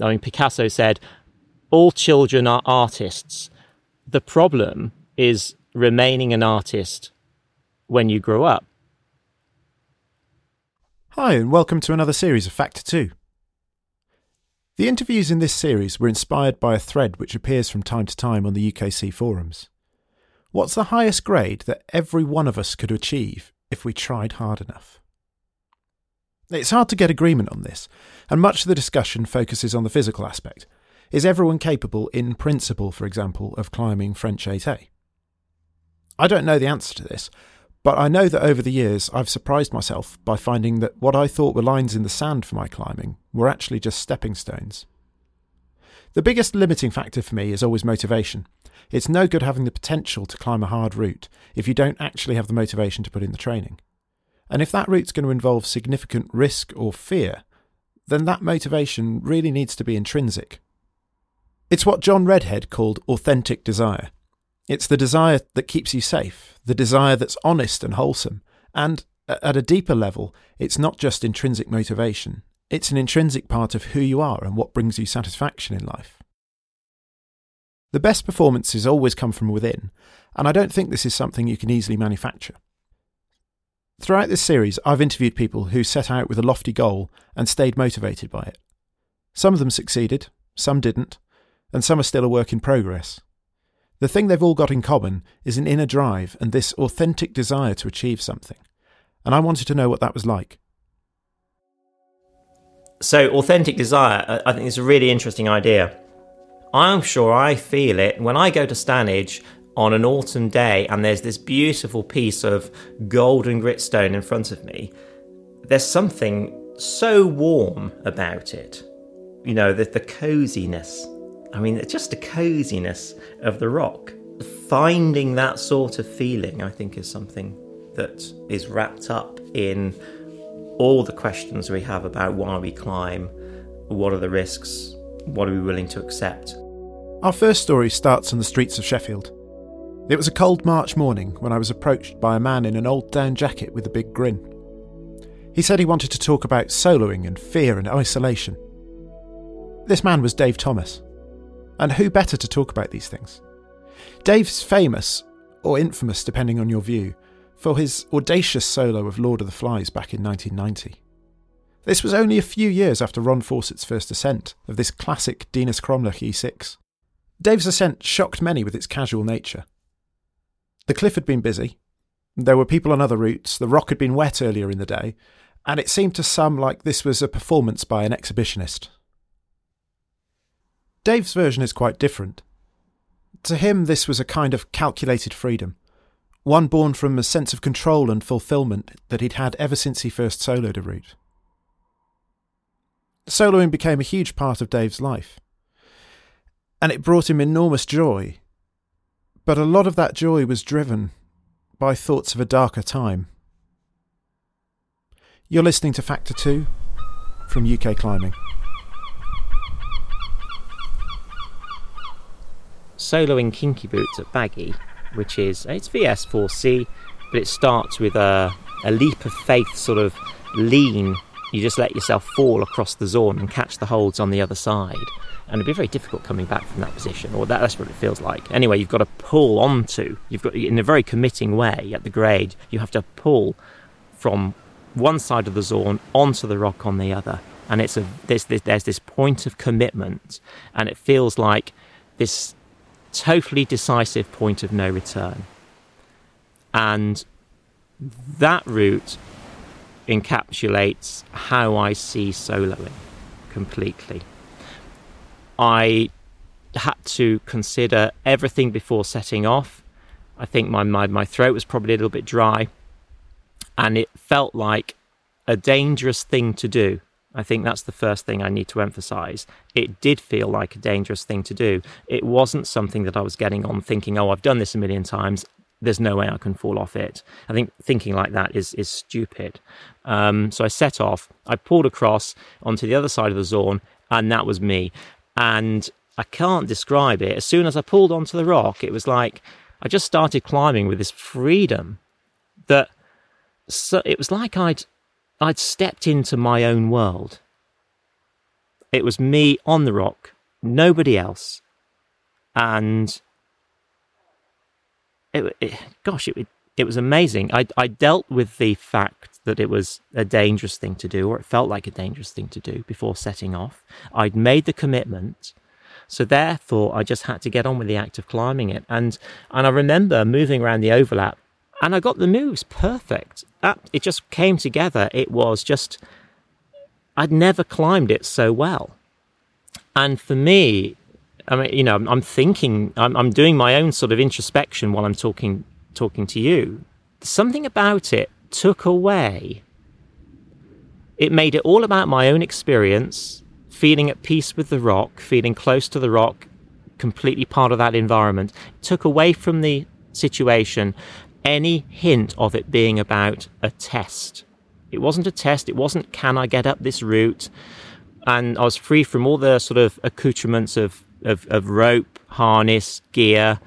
I mean, Picasso said, all children are artists. The problem is remaining an artist when you grow up. Hi, and welcome to another series of Factor 2. The interviews in this series were inspired by a thread which appears from time to time on the UKC forums. What's the highest grade that every one of us could achieve if we tried hard enough? It's hard to get agreement on this, and much of the discussion focuses on the physical aspect. Is everyone capable, in principle, for example, of climbing French 8A? I don't know the answer to this, but I know that over the years I've surprised myself by finding that what I thought were lines in the sand for my climbing were actually just stepping stones. The biggest limiting factor for me is always motivation. It's no good having the potential to climb a hard route if you don't actually have the motivation to put in the training. And if that route's going to involve significant risk or fear, then that motivation really needs to be intrinsic. It's what John Redhead called authentic desire. It's the desire that keeps you safe, the desire that's honest and wholesome. And at a deeper level, it's not just intrinsic motivation, it's an intrinsic part of who you are and what brings you satisfaction in life. The best performances always come from within, and I don't think this is something you can easily manufacture. Throughout this series, I've interviewed people who set out with a lofty goal and stayed motivated by it. Some of them succeeded, some didn't, and some are still a work in progress. The thing they've all got in common is an inner drive and this authentic desire to achieve something. And I wanted to know what that was like. So, authentic desire, I think, is a really interesting idea. I'm sure I feel it when I go to Stanage on an autumn day and there's this beautiful piece of golden gritstone in front of me. There's something so warm about it. You know, the, the coziness I mean, just the coziness of the rock. Finding that sort of feeling, I think, is something that is wrapped up in all the questions we have about why we climb, what are the risks, what are we willing to accept. Our first story starts on the streets of Sheffield. It was a cold March morning when I was approached by a man in an old down jacket with a big grin. He said he wanted to talk about soloing and fear and isolation. This man was Dave Thomas. And who better to talk about these things? Dave's famous, or infamous depending on your view, for his audacious solo of Lord of the Flies back in 1990. This was only a few years after Ron Fawcett's first ascent of this classic Dinas Cromlech E6. Dave's ascent shocked many with its casual nature. The cliff had been busy, there were people on other routes, the rock had been wet earlier in the day, and it seemed to some like this was a performance by an exhibitionist. Dave's version is quite different. To him, this was a kind of calculated freedom, one born from a sense of control and fulfillment that he'd had ever since he first soloed a route. Soloing became a huge part of Dave's life, and it brought him enormous joy. But a lot of that joy was driven by thoughts of a darker time. You're listening to Factor 2 from UK Climbing. soloing Kinky Boots at Baggy, which is it's VS4C, but it starts with a, a leap of faith sort of lean. You just let yourself fall across the zawn and catch the holds on the other side. And it'd be very difficult coming back from that position, or that, that's what it feels like. Anyway, you've got to pull onto, you've got, in a very committing way at the grade, you have to pull from one side of the zawn onto the rock on the other. And it's a, there's, there's this point of commitment, and it feels like this totally decisive point of no return. And that route encapsulates how I see soloing completely. I had to consider everything before setting off. I think my, my, my throat was probably a little bit dry, and it felt like a dangerous thing to do I think that's the first thing I need to emphasize. It did feel like a dangerous thing to do. It wasn't something that I was getting on thinking, oh, I've done this a million times. There's no way I can fall off it. I think thinking like that is is stupid. Um, so I set off. I pulled across onto the other side of the zawn, and that was me. And I can't describe it. As soon as I pulled onto the rock, it was like I just started climbing with this freedom that so it was like I'd I'd stepped into my own world. It was me on the rock, nobody else. And it, it gosh, it, it was amazing. I, I dealt with the fact that it was a dangerous thing to do, or it felt like a dangerous thing to do before setting off. I'd made the commitment. So therefore, I just had to get on with the act of climbing it. And and I remember moving around the overlap, and I got the moves perfect. That it just came together. It was just I'd never climbed it so well. And for me, I mean, you know, I'm thinking, I'm, I'm doing my own sort of introspection while I'm talking talking to you. Something about it took away. It made it all about my own experience, feeling at peace with the rock, feeling close to the rock, completely part of that environment. It took away from the situation any hint of it being about a test. It wasn't a test. It wasn't, can I get up this route? And I was free from all the sort of accoutrements of, of, of rope, harness, gear.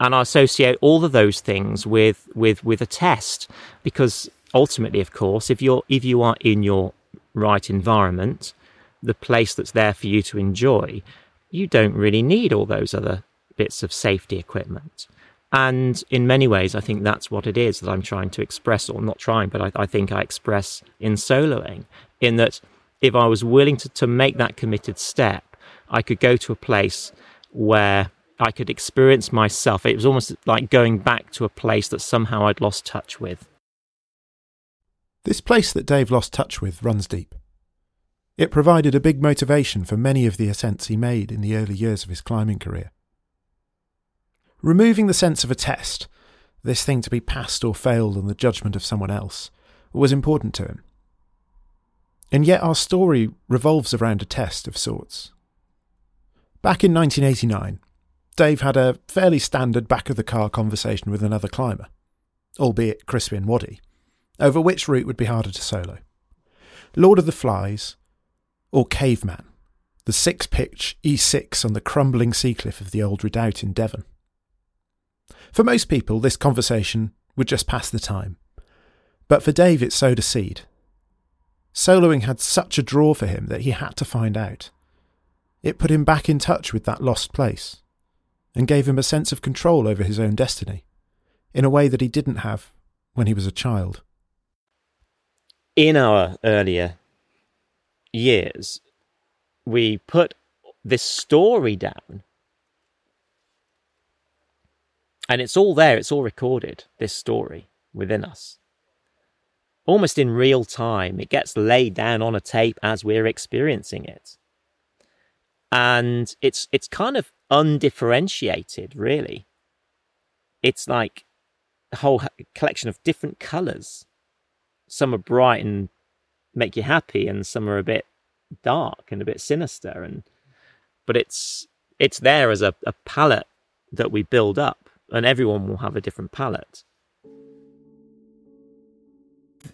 And I associate all of those things with, with, with a test because ultimately, of course, if you're, if you are in your right environment, the place that's there for you to enjoy, you don't really need all those other bits of safety equipment. And in many ways, I think that's what it is that I'm trying to express, or not trying, but I, I think I express in soloing, in that if I was willing to, to make that committed step, I could go to a place where I could experience myself. It was almost like going back to a place that somehow I'd lost touch with. This place that Dave lost touch with runs deep. It provided a big motivation for many of the ascents he made in the early years of his climbing career. Removing the sense of a test, this thing to be passed or failed on the judgment of someone else, was important to him. And yet our story revolves around a test of sorts. Back in 1989, Dave had a fairly standard back of the car conversation with another climber, albeit Crispin Waddy, over which route would be harder to solo Lord of the Flies or Caveman, the six pitch E6 on the crumbling sea cliff of the old redoubt in Devon. For most people, this conversation would just pass the time. But for Dave, it sowed a seed. Soloing had such a draw for him that he had to find out. It put him back in touch with that lost place and gave him a sense of control over his own destiny in a way that he didn't have when he was a child. In our earlier years, we put this story down And it's all there, it's all recorded, this story within us. Almost in real time, it gets laid down on a tape as we're experiencing it. And it's it's kind of undifferentiated, really. It's like a whole collection of different colours. Some are bright and make you happy, and some are a bit dark and a bit sinister. And but it's it's there as a, a palette that we build up and everyone will have a different palette.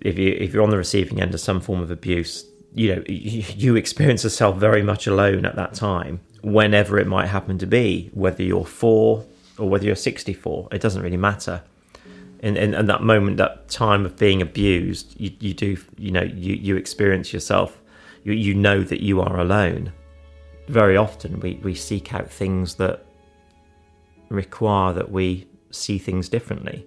If you if you're on the receiving end of some form of abuse, you know you, you experience yourself very much alone at that time, whenever it might happen to be, whether you're four or whether you're 64, it doesn't really matter. In, in, in that moment, that time of being abused, you, you do, you know, you, you experience yourself, you, you know that you are alone. Very often we, we seek out things that require that we see things differently,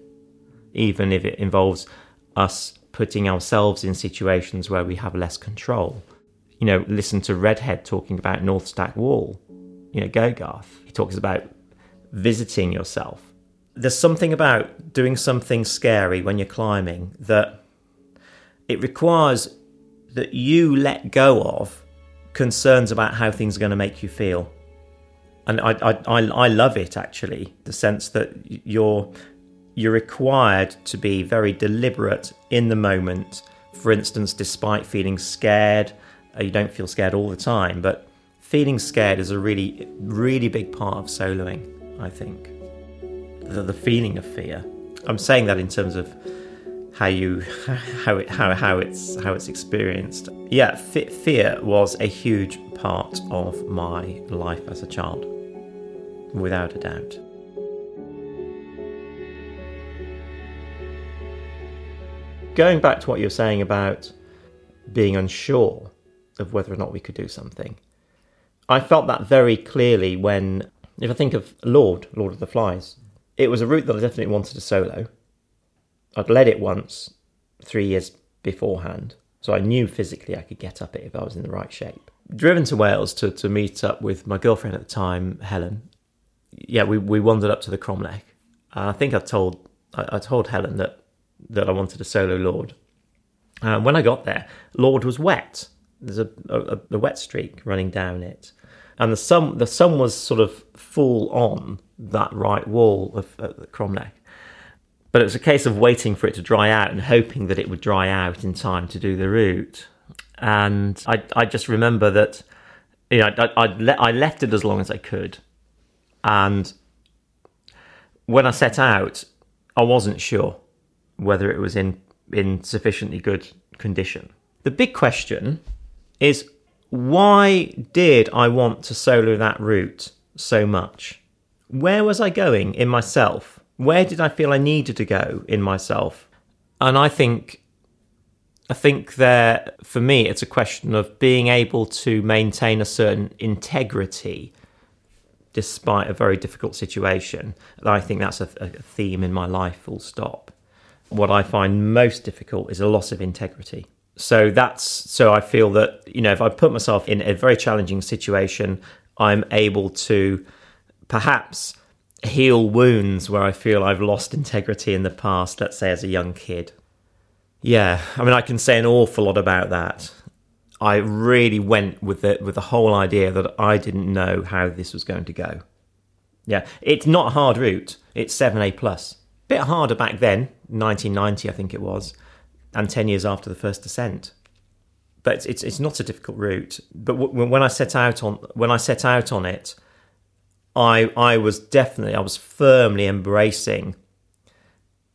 even if it involves us putting ourselves in situations where we have less control. You know, listen to Redhead talking about North Stack Wall, you know, Gogarth. He talks about visiting yourself. There's something about doing something scary when you're climbing that it requires that you let go of concerns about how things are going to make you feel and I, I, I love it actually. The sense that you're you're required to be very deliberate in the moment. For instance, despite feeling scared, uh, you don't feel scared all the time, but feeling scared is a really, really big part of soloing. I think the, the feeling of fear. I'm saying that in terms of how you how it how how it's how it's experienced. Yeah, fear was a huge part of my life as a child without a doubt. Going back to what you're saying about being unsure of whether or not we could do something. I felt that very clearly when, if I think of Lord, Lord of the Flies, it was a route that I definitely wanted to solo. I'd led it once three years beforehand, so I knew physically I could get up it if I was in the right shape. Driven to Wales to, to meet up with my girlfriend at the time, Helen. Yeah, we, we wandered up to the Cromlech. I think I told I, I told Helen that that I wanted a solo Lord. When I got there, Lord was wet. There's a, a, a wet streak running down it, and the sun the sun was sort of full on that right wall of uh, Cromlech. But it was a case of waiting for it to dry out and hoping that it would dry out in time to do the route. And I I just remember that you know I I, le- I left it as long as I could, and when I set out, I wasn't sure whether it was in in sufficiently good condition. The big question is why did I want to solo that route so much? Where was I going in myself? Where did I feel I needed to go in myself? And I think I think there for me it's a question of being able to maintain a certain integrity despite a very difficult situation. I think that's a, a theme in my life, full stop. What I find most difficult is a loss of integrity. So that's so I feel that, you know, if I put myself in a very challenging situation, I'm able to perhaps heal wounds where I feel I've lost integrity in the past, let's say as a young kid. Yeah, I mean, I can say an awful lot about that. I really went with the with the whole idea that I didn't know how this was going to go. Yeah, it's not a hard route. It's seven A plus. Bit harder back then, 1990, I think it was, and ten years after the first descent. But it's it's, it's not a difficult route. But w- when I set out on when I set out on it, I I was definitely I was firmly embracing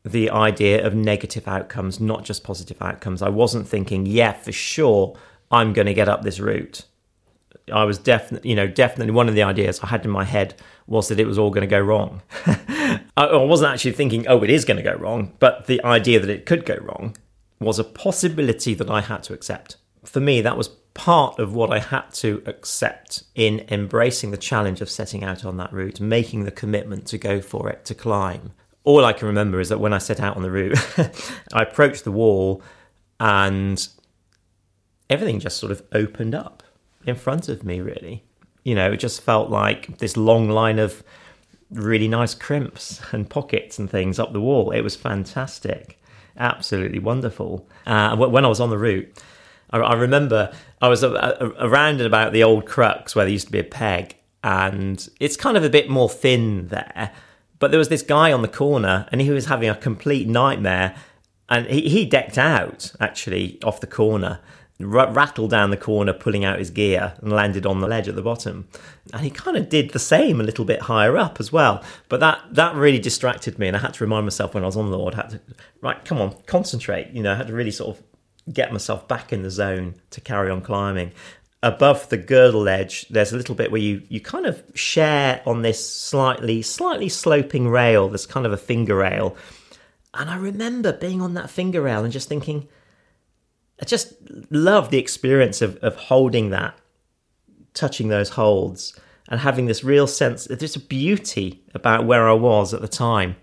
the idea of negative outcomes, not just positive outcomes. I wasn't thinking, yeah, for sure, I'm going to get up this route. I was definitely, you know, definitely one of the ideas I had in my head was that it was all going to go wrong. I wasn't actually thinking, oh, it is going to go wrong, but the idea that it could go wrong was a possibility that I had to accept. For me, that was part of what I had to accept in embracing the challenge of setting out on that route, making the commitment to go for it, to climb. All I can remember is that when I set out on the route, I approached the wall and everything just sort of opened up in front of me, really. You know, it just felt like this long line of really nice crimps and pockets and things up the wall. It was fantastic, absolutely wonderful. Uh, when I was on the route, I, I remember I was around and about the old crux where there used to be a peg, and it's kind of a bit more thin there. But there was this guy on the corner, and he was having a complete nightmare. And he, he decked out actually off the corner r- rattled down the corner, pulling out his gear, and landed on the ledge at the bottom. And he kind of did the same a little bit higher up as well. But that that really distracted me, and I had to remind myself when I was on the Lord, I had to right, come on, concentrate. You know, I had to really sort of get myself back in the zone to carry on climbing. Above the girdle edge, there's a little bit where you, you kind of share on this slightly slightly sloping rail. There's kind of a finger rail, and I remember being on that finger rail and just thinking, I just love the experience of, of holding that, touching those holds, and having this real sense, there's a beauty about where I was at the time.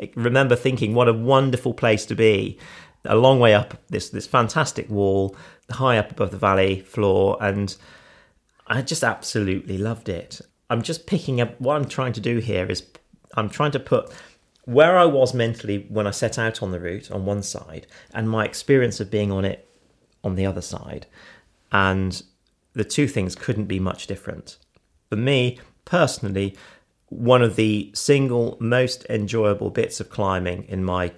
I remember thinking, what a wonderful place to be. A long way up this, this fantastic wall, high up above the valley floor, and I just absolutely loved it. I'm just picking up what I'm trying to do here is I'm trying to put where I was mentally when I set out on the route on one side, and my experience of being on it on the other side. And the two things couldn't be much different. For me, personally, one of the single most enjoyable bits of climbing in my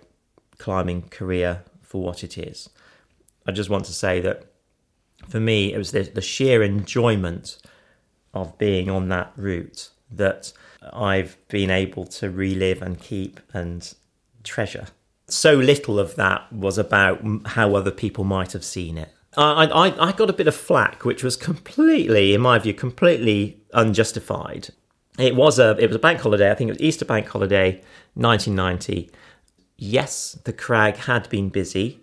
climbing career for what it is. I just want to say that for me, it was the, the sheer enjoyment of being on that route that I've been able to relive and keep and treasure. So little of that was about how other people might have seen it. I, I, I got a bit of flack, which was completely, in my view, completely unjustified. It was a it was a bank holiday. I think it was Easter bank holiday, 1990. Yes, the crag had been busy.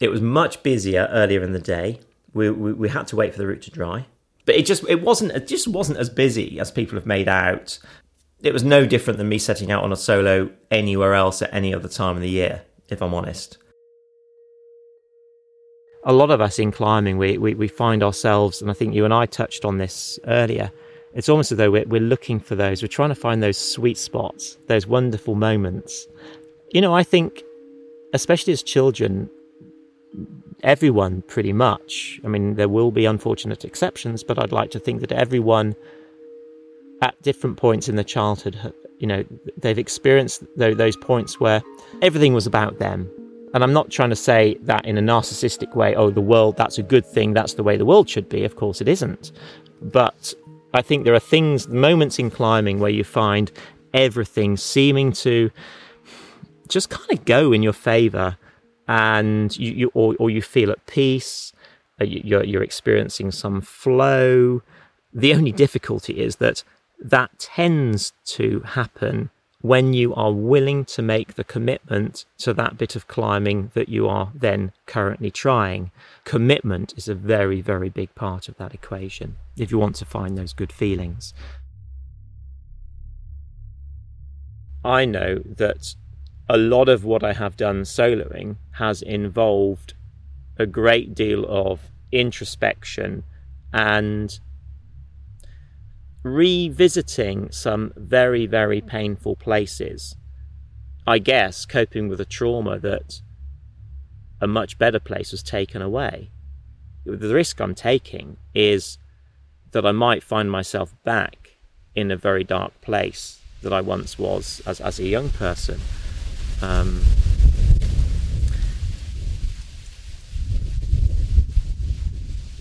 It was much busier earlier in the day, we, we, we had to wait for the route to dry. But it just it wasn't it just wasn't as busy as people have made out. It was no different than me setting out on a solo anywhere else at any other time of the year, if I'm honest. A lot of us in climbing, we, we, we find ourselves, and I think you and I touched on this earlier, it's almost as though we're, we're looking for those. We're trying to find those sweet spots, those wonderful moments. You know, I think, especially as children, everyone pretty much, I mean, there will be unfortunate exceptions, but I'd like to think that everyone at different points in their childhood, you know, they've experienced those points where everything was about them. And I'm not trying to say that in a narcissistic way, oh, the world, that's a good thing, that's the way the world should be. Of course, it isn't. But I think there are things, moments in climbing where you find everything seeming to just kind of go in your favor and you, you or, or you feel at peace uh, you're, you're experiencing some flow the only difficulty is that that tends to happen when you are willing to make the commitment to that bit of climbing that you are then currently trying. Commitment is a very, very big part of that equation if you want to find those good feelings. I know that a lot of what I have done soloing has involved a great deal of introspection and revisiting some very, very painful places. I guess coping with a trauma that a much better place was taken away. The risk I'm taking is that I might find myself back in a very dark place that I once was as, as a young person. Um,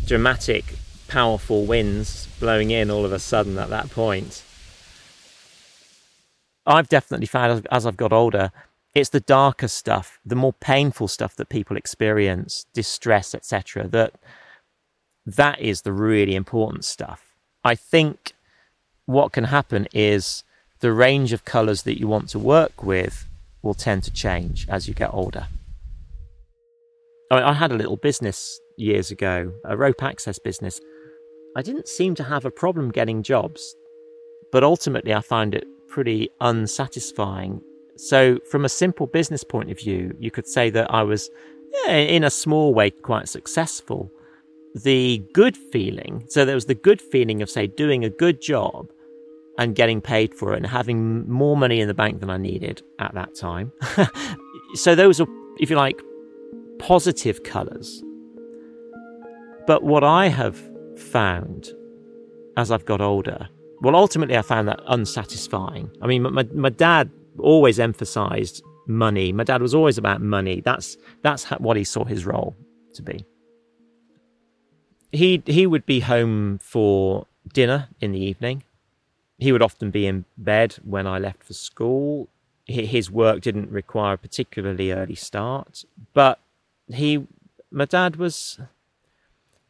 dramatic powerful winds blowing in all of a sudden at that point. I've definitely found as I've got older, it's the darker stuff, the more painful stuff that people experience, distress, etc. That that is the really important stuff. I think what can happen is the range of colours that you want to work with will tend to change as you get older. I, I had a little business years ago, a rope access business, I didn't seem to have a problem getting jobs, but ultimately I found it pretty unsatisfying. So, from a simple business point of view, you could say that I was, in a small way, quite successful. The good feeling, so there was the good feeling of, say, doing a good job and getting paid for it and having more money in the bank than I needed at that time. so, those are, if you like, positive colours. But what I have found as I've got older, well, ultimately, I found that unsatisfying. I mean, my, my dad always emphasized money. My dad was always about money. That's that's what he saw his role to be. He he would be home for dinner in the evening. He would often be in bed when I left for school. His work didn't require a particularly early start, but he, my dad was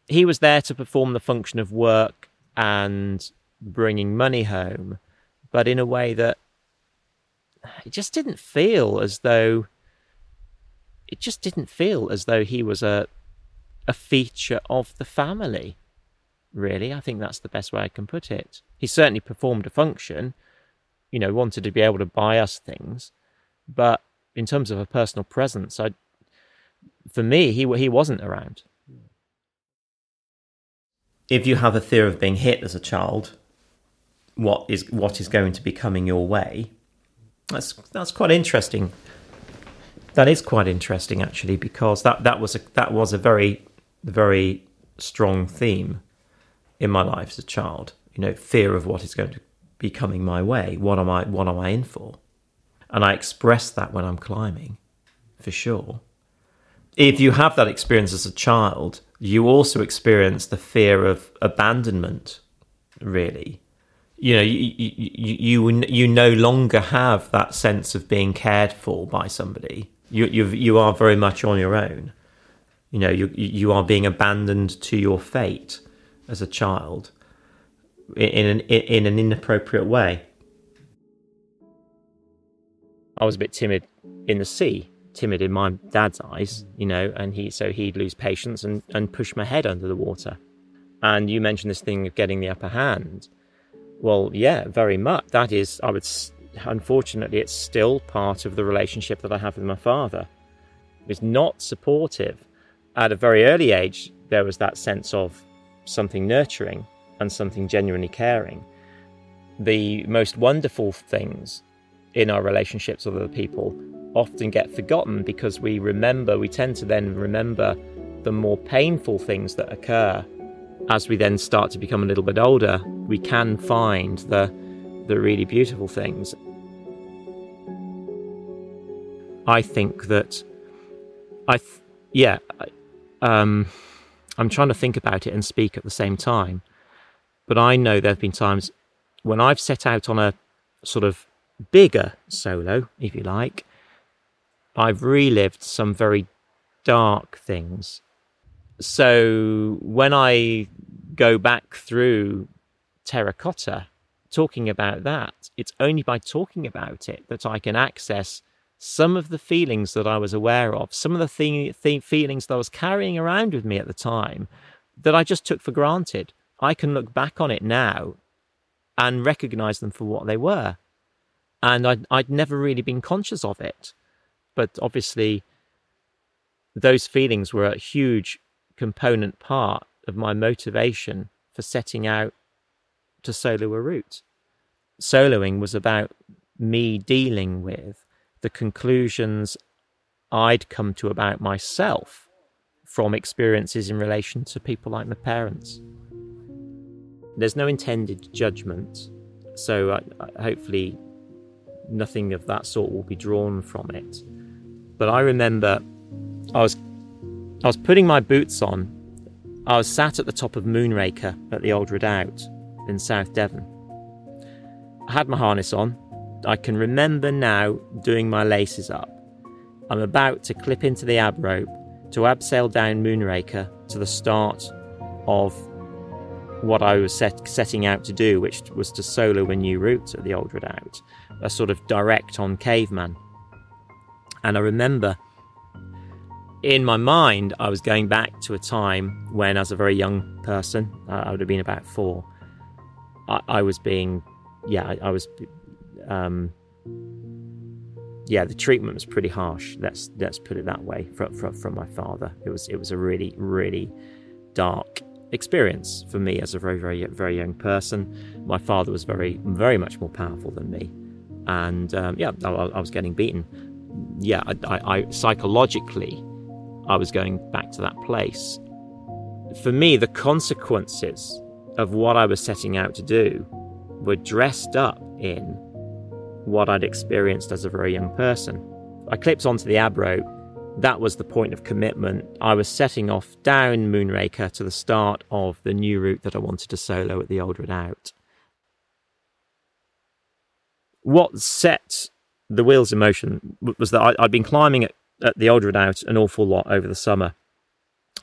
he was there to perform the function of work and bringing money home, but in a way that it just didn't feel as though it just didn't feel as though he was a a feature of the family. Really, I think that's the best way I can put it. He certainly performed a function, you know, wanted to be able to buy us things, but in terms of a personal presence, I, for me, he he wasn't around if you have a fear of being hit as a child, what is what is going to be coming your way? That's that's quite interesting. That is quite interesting actually, because that, that was a that was a very very strong theme in my life as a child. You know, fear of what is going to be coming my way. What am I what am I in for? And I express that when I'm climbing, for sure. If you have that experience as a child, you also experience the fear of abandonment, really. You know, you, you, you, you no longer have that sense of being cared for by somebody. You, you, you are very much on your own. You know, you, you are being abandoned to your fate as a child in an, in an inappropriate way. I was a bit timid in the sea timid in my dad's eyes, you know, and he so he'd lose patience and, and push my head under the water. And you mentioned this thing of getting the upper hand. Well, yeah, very much. That is, I would, unfortunately, it's still part of the relationship that I have with my father. He's not supportive. At a very early age, there was that sense of something nurturing and something genuinely caring. The most wonderful things in our relationships with other people often get forgotten because we remember, we tend to then remember the more painful things that occur. As we then start to become a little bit older, we can find the, the really beautiful things. I think that I, th- yeah, um, I'm trying to think about it and speak at the same time. But I know there have been times when I've set out on a sort of bigger solo, if you like, I've relived some very dark things. So when I go back through terracotta, talking about that, it's only by talking about it that I can access some of the feelings that I was aware of, some of the th- feelings that I was carrying around with me at the time that I just took for granted. I can look back on it now and recognize them for what they were. And I'd, I'd never really been conscious of it. But obviously, those feelings were a huge component part of my motivation for setting out to solo a route. Soloing was about me dealing with the conclusions I'd come to about myself from experiences in relation to people like my parents. There's no intended judgment, so I, I, hopefully nothing of that sort will be drawn from it. But I remember I was I was putting my boots on. I was sat at the top of Moonraker at the Old Redoubt in South Devon. I had my harness on, I can remember now doing my laces up. I'm about to clip into the ab rope to abseil down Moonraker to the start of what I was set, setting out to do, which was to solo a new route at the Old Redoubt, a sort of direct on caveman. And I remember in my mind, I was going back to a time when, as a very young person, I would have been about four, I, I was being, yeah, I, I was um, yeah, the treatment was pretty harsh. Let's let's put it that way. From, from from my father, it was it was a really really dark experience for me as a very very very young person. My father was very very much more powerful than me, and um, yeah, I, I, was getting beaten. Yeah, I, I, I psychologically, I was going back to that place. For me, the consequences of what I was setting out to do were dressed up in what I'd experienced as a very young person. I clipped onto the ab rope. That was the point of commitment. I was setting off down Moonraker to the start of the new route that I wanted to solo at the Old Redoubt. What set the wheels in motion was that I, had been climbing at, at the Old Redoubt an awful lot over the summer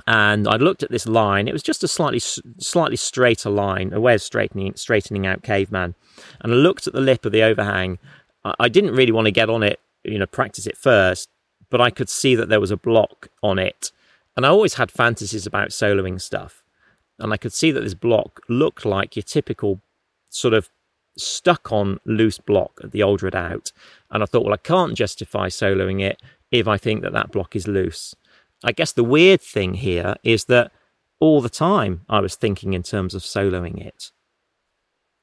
and I looked at this line. It was just a slightly slightly straighter line, a way of straightening straightening out caveman. And I looked at the lip of the overhang. I didn't really want to get on it, you know, practice it first, but I could see that there was a block on it. And I always had fantasies about soloing stuff, and I could see that this block looked like your typical sort of stuck on loose block at the old redoubt. And I thought, well, I can't justify soloing it if I think that that block is loose. I guess the weird thing here is that all the time I was thinking in terms of soloing it.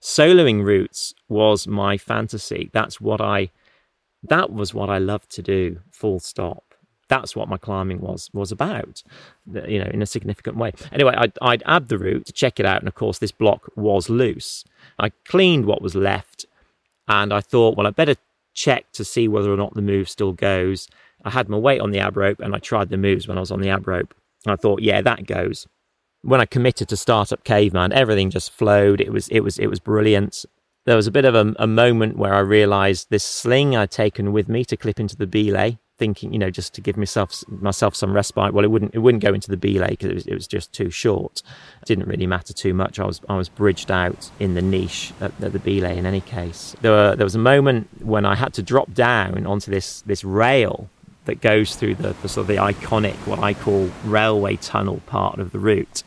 Soloing routes was my fantasy. That's what I that was what I loved to do, full stop. That's what my climbing was was about, you know, in a significant way. Anyway, I'd, I'd add the route to check it out, and of course, this block was loose. I cleaned what was left, and I thought, well, I better check to see whether or not the move still goes. I had my weight on the ab rope and I tried the moves when I was on the ab rope. And I thought, yeah, that goes. When I committed to Startup Caveman, everything just flowed. It was it was it was brilliant. There was a bit of a, a moment where I realised this sling I'd taken with me to clip into the belay, thinking, you know, just to give myself myself some respite. Well, it wouldn't it wouldn't go into the belay because it was, it was just too short. It didn't really matter too much. I was I was bridged out in the niche at, at the belay in any case. There were, there was a moment when I had to drop down onto this this rail that goes through the, the sort of the iconic, what I call railway tunnel part of the route.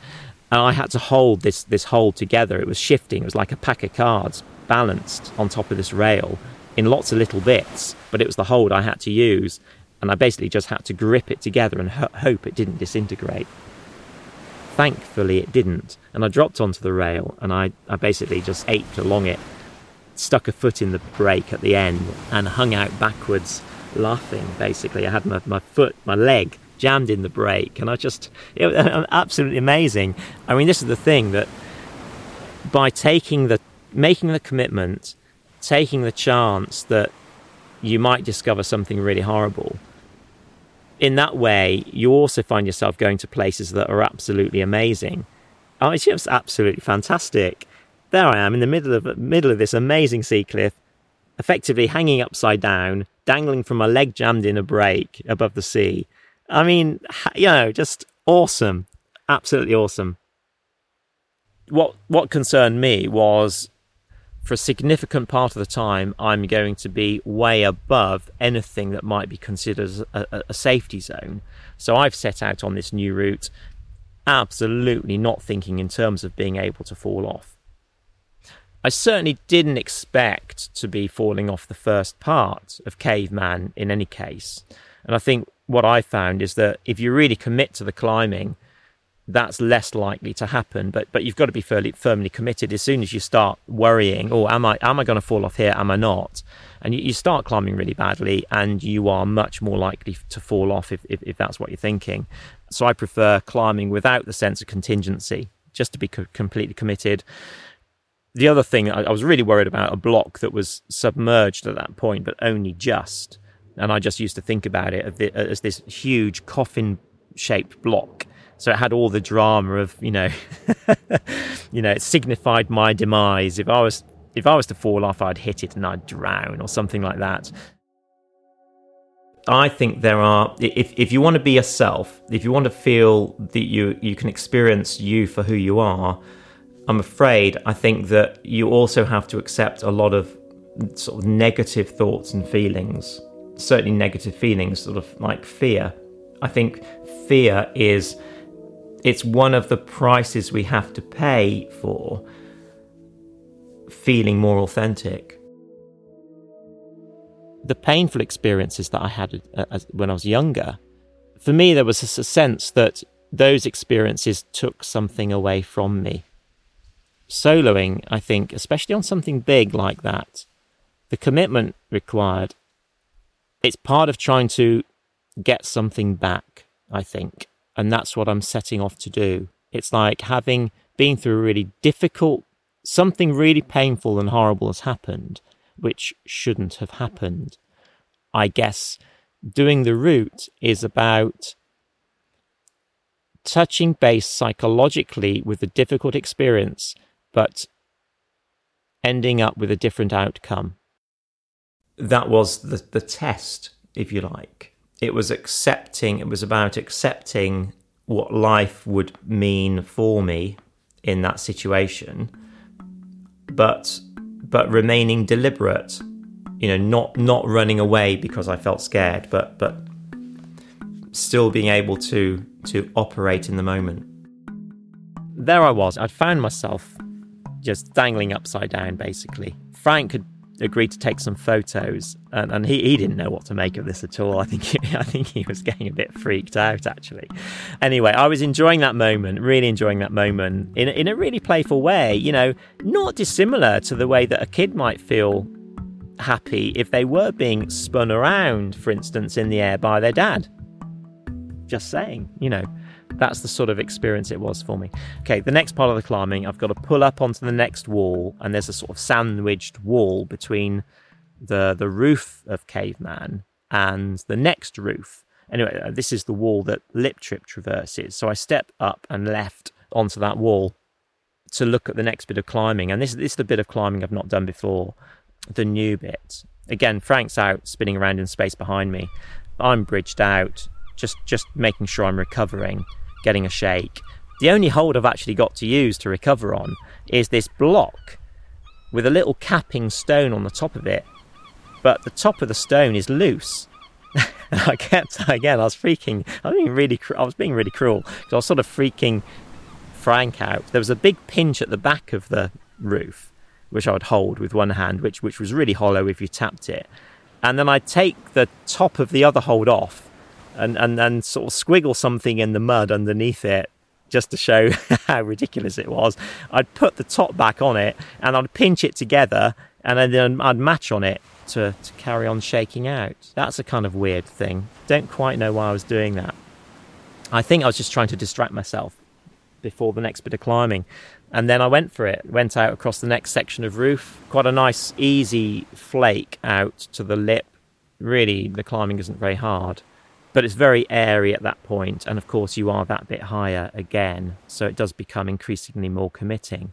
And I had to hold this this hold together. It was shifting. It was like a pack of cards balanced on top of this rail in lots of little bits. But it was the hold I had to use, and I basically just had to grip it together and ho- hope it didn't disintegrate. Thankfully, it didn't, and I dropped onto the rail, and I, I basically just aped along it, stuck a foot in the break at the end, and hung out backwards, laughing. Basically, I had my, my foot, my leg jammed in the break, and I just it was uh, absolutely amazing. I mean, this is the thing that by taking the making the commitment, taking the chance that you might discover something really horrible. In that way, you also find yourself going to places that are absolutely amazing. Oh, it's just absolutely fantastic. There I am in the middle of middle of this amazing sea cliff, effectively hanging upside down, dangling from a leg jammed in a break above the sea. I mean, you know, just awesome, absolutely awesome. What what concerned me was for a significant part of the time, I'm going to be way above anything that might be considered a, a, safety zone. So I've set out on this new route, absolutely not thinking in terms of being able to fall off. I certainly didn't expect to be falling off the first part of Caveman in any case. And I think what I found is that if you really commit to the climbing, that's less likely to happen. But but you've got to be fairly firmly committed. As soon as you start worrying, oh, am I am I going to fall off here? Am I not? And you, you, start climbing really badly, and you are much more likely to fall off if, if, if that's what you're thinking. So I prefer climbing without the sense of contingency, just to be co- completely committed. The other thing I, I was really worried about a block that was submerged at that point, but only just. And I just used to think about it as this huge coffin shaped block so it had all the drama of you know, you know, it signified my demise. If I was if I was to fall off, I'd hit it and I'd drown or something like that. I think there are if if you want to be yourself, if you want to feel that you you can experience you for who you are, I'm afraid I think that you also have to accept a lot of sort of negative thoughts and feelings. Certainly negative feelings, sort of like fear. I think fear is it's one of the prices we have to pay for feeling more authentic. The painful experiences that I had uh, when I was younger, for me, there was a sense that those experiences took something away from me. Soloing, I think, especially on something big like that, the commitment required, it's part of trying to get something back, I think. And that's what I'm setting off to do. It's like having been through a really difficult, something really painful and horrible has happened, which shouldn't have happened. I guess doing the route is about touching base psychologically with the difficult experience, but ending up with a different outcome. That was the, the test, if you like it was accepting, it was about accepting what life would mean for me in that situation, but but remaining deliberate, you know, not not running away because I felt scared, but but still being able to to operate in the moment. There I was. I'd found myself just dangling upside down, basically. Frank had agreed to take some photos, and, and he, he didn't know what to make of this at all. I think he, I think he was getting a bit freaked out actually. Anyway, I was enjoying that moment, really enjoying that moment in in a really playful way. You know, not dissimilar to the way that a kid might feel happy if they were being spun around, for instance, in the air by their dad. Just saying, you know. That's the sort of experience it was for me. Okay, the next part of the climbing, I've got to pull up onto the next wall, and there's a sort of sandwiched wall between the the roof of Caveman and the next roof. Anyway, uh, this is the wall that Lip Trip traverses. So I step up and left onto that wall to look at the next bit of climbing, and this, this is the bit of climbing I've not done before, the new bit. Again, Frank's out spinning around in space behind me. I'm bridged out, just just making sure I'm recovering getting a shake. The only hold I've actually got to use to recover on is this block with a little capping stone on the top of it, but the top of the stone is loose. I kept again. I was freaking. I was being really. I was being really cruel because I was sort of freaking Frank out. There was a big pinch at the back of the roof, which I would hold with one hand, which which was really hollow if you tapped it, and then I'd take the top of the other hold off, and and then sort of squiggle something in the mud underneath it. Just to show how ridiculous it was, I'd put the top back on it and I'd pinch it together and then I'd match on it to, to carry on shaking out. That's a kind of weird thing. Don't quite know why I was doing that. I think I was just trying to distract myself before the next bit of climbing. And then I went for it. Went out across the next section of roof. Quite a nice, easy flake out to the lip. Really, the climbing isn't very hard, but it's very airy at that. And of course, you are that bit higher again. So it does become increasingly more committing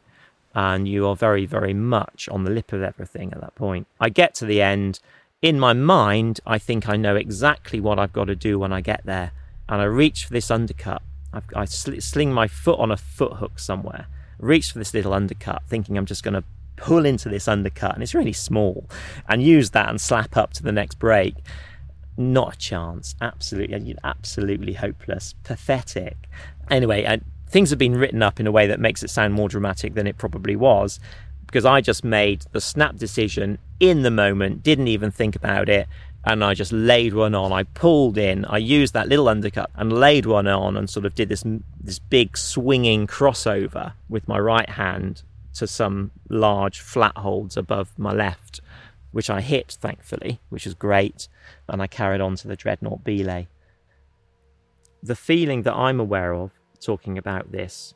and you are very, very much on the lip of everything at that point. I get to the end. In my mind, I think I know exactly what I've got to do when I get there. And I reach for this undercut. I've, I sling my foot on a foot hook somewhere, reach for this little undercut, thinking I'm just going to pull into this undercut, and it's really small, and use that and slap up to the next break. Not a chance. Absolutely, absolutely hopeless, pathetic. Anyway, things have been written up in a way that makes it sound more dramatic than it probably was because I just made the snap decision in the moment, didn't even think about it, and I just laid one on. I pulled in, I used that little undercut and laid one on, and sort of did this this big swinging crossover with my right hand to some large flat holds above my left, which I hit thankfully, which was great, and I carried on to the dreadnought belay. The feeling that I'm aware of talking about this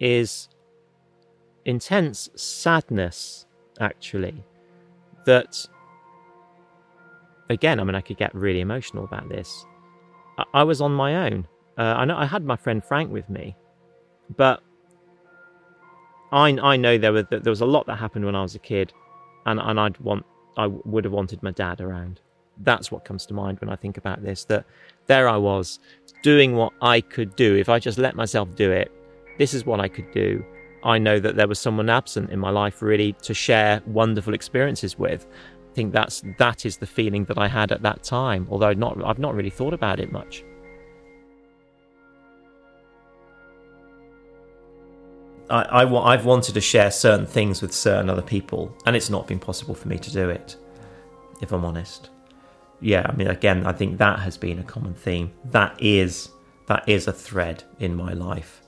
is intense sadness, actually. That, again, I mean, I could get really emotional about this. I, I was on my own. Uh, I know I had my friend Frank with me, but I I know there were there was a lot that happened when I was a kid, and and I'd want I would have wanted my dad around. That's what comes to mind when I think about this. That there I was doing what I could do. If I just let myself do it, this is what I could do. I know that there was someone absent in my life really to share wonderful experiences with. I think that's that is the feeling that I had at that time, although not I've not really thought about it much. I, I, I've wanted to share certain things with certain other people, and it's not been possible for me to do it, if I'm honest yeah, I mean, again, I think that has been a common theme. That is that is a thread in my life.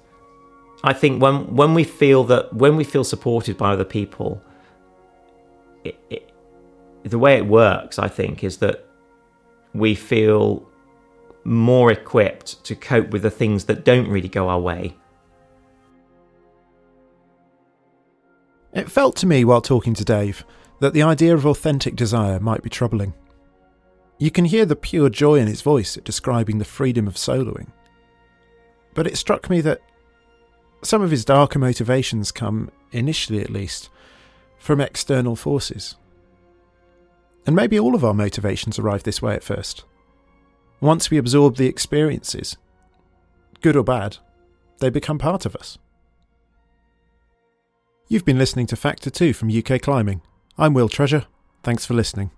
I think when when we feel that when we feel supported by other people, it, it, the way it works, I think, is that we feel more equipped to cope with the things that don't really go our way. It felt to me while talking to Dave that the idea of authentic desire might be troubling. You can hear the pure joy in his voice at describing the freedom of soloing. But it struck me that some of his darker motivations come, initially at least, from external forces. And maybe all of our motivations arrive this way at first. Once we absorb the experiences, good or bad, they become part of us. You've been listening to Factor 2 from UK Climbing. I'm Will Treasure. Thanks for listening.